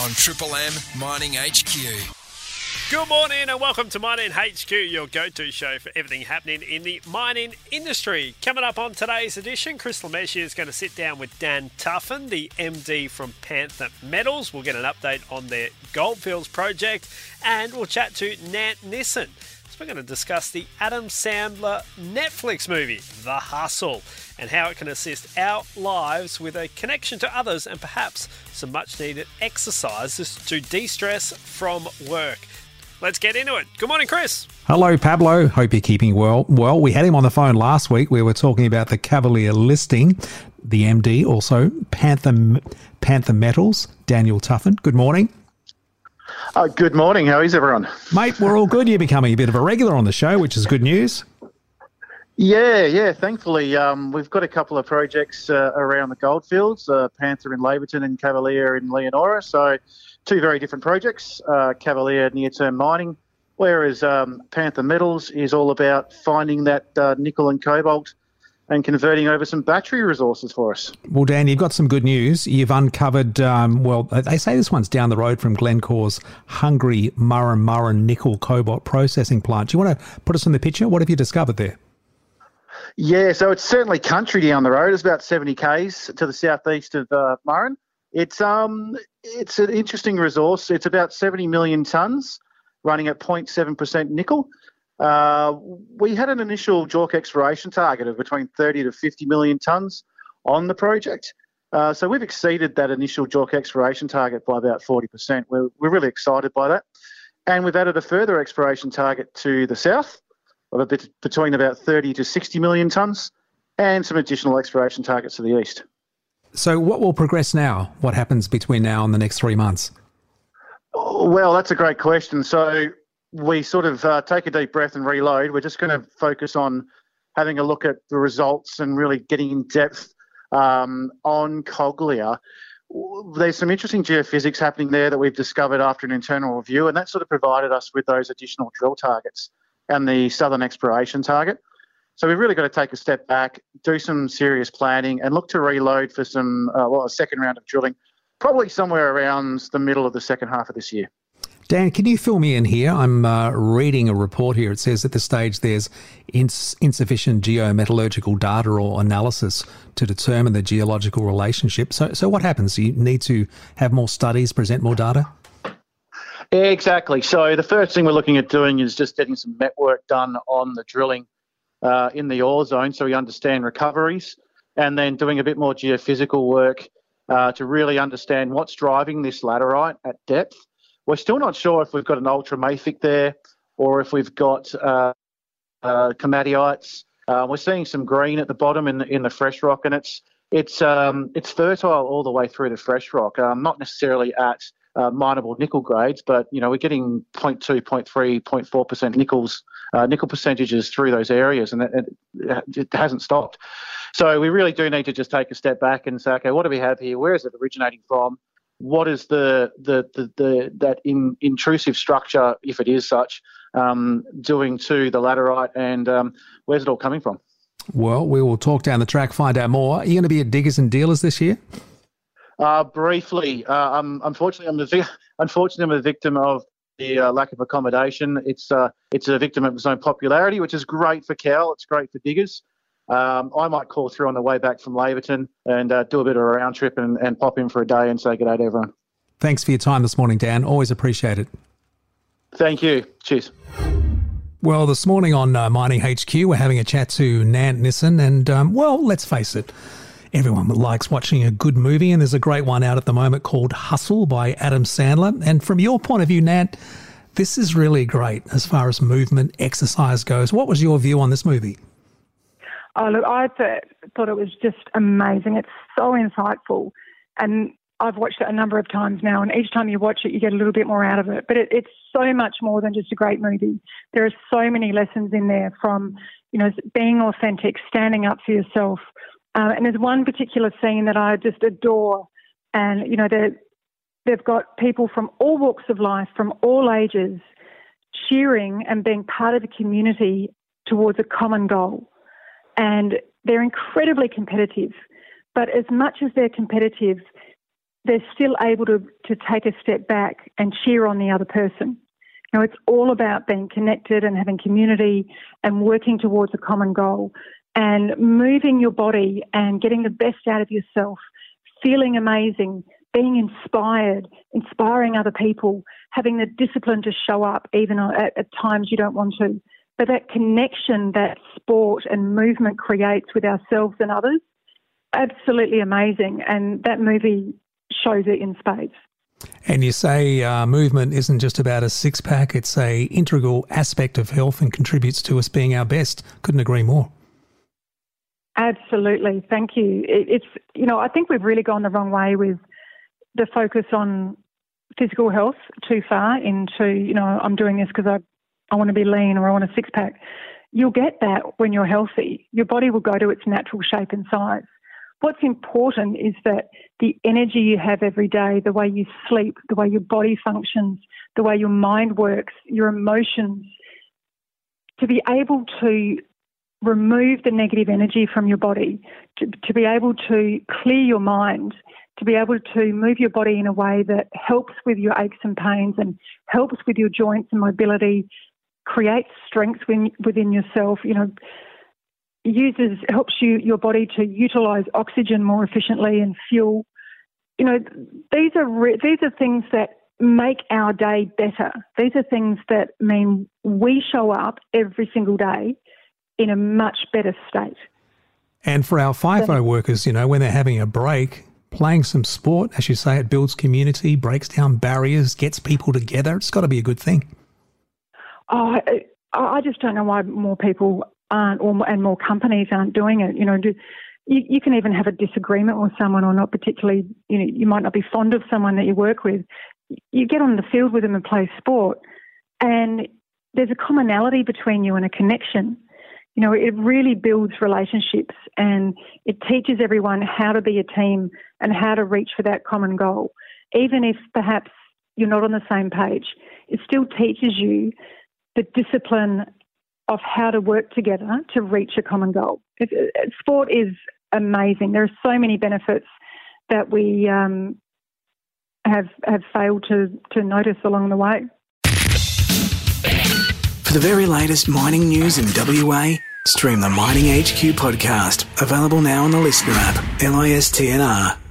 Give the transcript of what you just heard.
on Triple M Mining HQ. Good morning and welcome to Mining HQ, your go to show for everything happening in the mining industry. Coming up on today's edition, Chris Lemesurier is going to sit down with Dan Tuffin, the MD from Panther Metals. We'll get an update on their Goldfields project and we'll chat to Nant Nissen. We're going to discuss the Adam Sandler Netflix movie, The Hustle, and how it can assist our lives with a connection to others and perhaps some much needed exercises to de stress from work. Let's get into it. Good morning, Chris. Hello, Pablo. Hope you're keeping well. Well, we had him on the phone last week. We were talking about the Cavalier listing, the MD, also Panther Panther Metals, Daniel Tuffin. Good morning. Uh, good morning. How is everyone? Mate, we're all good. You're becoming a bit of a regular on the show, which is good news. Yeah, yeah. Thankfully, um, we've got a couple of projects uh, around the goldfields, uh, Panther in Laverton and Cavalier in Leonora. So two very different projects. Uh, Cavalier near term mining, whereas um, Panther Metals is all about finding that uh, nickel and cobalt and converting over some battery resources for us. Well, Dan, you've got some good news. You've uncovered, um, well, they say this one's down the road from Glencore's Hungry Murrin Murrin nickel cobalt processing plant. Do you want to put us in the picture? What have you discovered there? Yeah, so it's certainly country down the road. It's about 70 k's to the southeast of uh, Murrin. It's um it's an interesting resource. It's about 70 million tons, running at 0.7% nickel. Uh, we had an initial JORC exploration target of between 30 to 50 million tons on the project. Uh, so we've exceeded that initial JORC exploration target by about 40%. We're, we're really excited by that. And we've added a further exploration target to the south of a bit between about 30 to 60 million tons and some additional exploration targets to the east. So, what will progress now? What happens between now and the next three months? Well, that's a great question. So, we sort of uh, take a deep breath and reload. We're just going to focus on having a look at the results and really getting in depth um, on Coglia. There's some interesting geophysics happening there that we've discovered after an internal review, and that sort of provided us with those additional drill targets and the southern exploration target. So we've really got to take a step back, do some serious planning, and look to reload for some uh, well, a second round of drilling, probably somewhere around the middle of the second half of this year. Dan, can you fill me in here? I'm uh, reading a report here. It says at this stage there's ins- insufficient geometallurgical data or analysis to determine the geological relationship. So, so what happens? You need to have more studies, present more data. Exactly. So the first thing we're looking at doing is just getting some met work done on the drilling uh, in the ore zone so we understand recoveries, and then doing a bit more geophysical work uh, to really understand what's driving this laterite at depth. We're still not sure if we've got an ultramafic there or if we've got uh, uh, komatiites. Uh, we're seeing some green at the bottom in the, in the fresh rock, and it's it's um, it's fertile all the way through the fresh rock. Um, not necessarily at uh, mineable nickel grades, but you know we're getting 0.2, 0.3, 0.4 percent nickels uh, nickel percentages through those areas, and it, it, it, hasn't stopped. So we really do need to just take a step back and say, okay, what do we have here? Where is it originating from? What is the the the, the that in, intrusive structure, if it is such, um, doing to the laterite, and um, where's it all coming from? Well, we will talk down the track, find out more. Are you going to be at Diggers and Dealers this year? Uh, briefly, uh, I'm, unfortunately, I'm the unfortunately I'm a victim of the uh, lack of accommodation. It's uh, it's a victim of its own popularity, which is great for Kal. It's great for diggers. Um, I might call through on the way back from Laverton and uh, do a bit of a round trip and, and pop in for a day and say good day to everyone. Thanks for your time this morning, Dan. Always appreciate it. Thank you. Cheers. Well, this morning on uh, Mining HQ, we're having a chat to Nant Nissen, and um, well, let's face it Everyone likes watching a good movie, and there's a great one out at the moment called Hustle by Adam Sandler. And from your point of view, Nat, this is really great as far as movement, exercise goes. What was your view on this movie? Oh, look, I th- thought it was just amazing. It's so insightful. And I've watched it a number of times now, and each time you watch it, you get a little bit more out of it. But it, it's so much more than just a great movie. There are so many lessons in there from, you know, being authentic, standing up for yourself, uh, and there's one particular scene that I just adore. And, you know, they've got people from all walks of life, from all ages, cheering and being part of the community towards a common goal. And they're incredibly competitive. But as much as they're competitive, they're still able to, to take a step back and cheer on the other person. Know, it's all about being connected and having community and working towards a common goal and moving your body and getting the best out of yourself, feeling amazing, being inspired, inspiring other people, having the discipline to show up even at, at times you don't want to. But that connection that sport and movement creates with ourselves and others, absolutely amazing. And that movie shows it in spades. And you say uh, movement isn't just about a six pack, it's a integral aspect of health and contributes to us being our best. Couldn't agree more. Absolutely. Thank you. It's, you know, I think we've really gone the wrong way with the focus on physical health too far into, you know, I'm doing this because I, I want to be lean or I want a six pack. You'll get that when you're healthy. Your body will go to its natural shape and size. What's important is that the energy you have every day, the way you sleep, the way your body functions, the way your mind works, your emotions, to be able to remove the negative energy from your body, to, to be able to clear your mind, to be able to move your body in a way that helps with your aches and pains and helps with your joints and mobility, creates strength within, within yourself, you know, uses helps you your body to utilize oxygen more efficiently and fuel. You know, these are re- these are things that make our day better. These are things that mean we show up every single day in a much better state. And for our FIFO workers, you know, when they're having a break, playing some sport, as you say, it builds community, breaks down barriers, gets people together. It's got to be a good thing. Oh, I, I just don't know why more people aren't, or, and more companies aren't doing it. You know, do, you, you can even have a disagreement with someone or not particularly, you know, you might not be fond of someone that you work with. You get on the field with them and play sport, and there's a commonality between you and a connection. You know, it really builds relationships and it teaches everyone how to be a team and how to reach for that common goal. Even if perhaps you're not on the same page, it still teaches you the discipline of how to work together to reach a common goal. It, it, sport is amazing. There are so many benefits that we um, have have failed to, to notice along the way. For the very latest mining news in WA, stream the Mining HQ podcast, available now on the Listener app, LISTNR.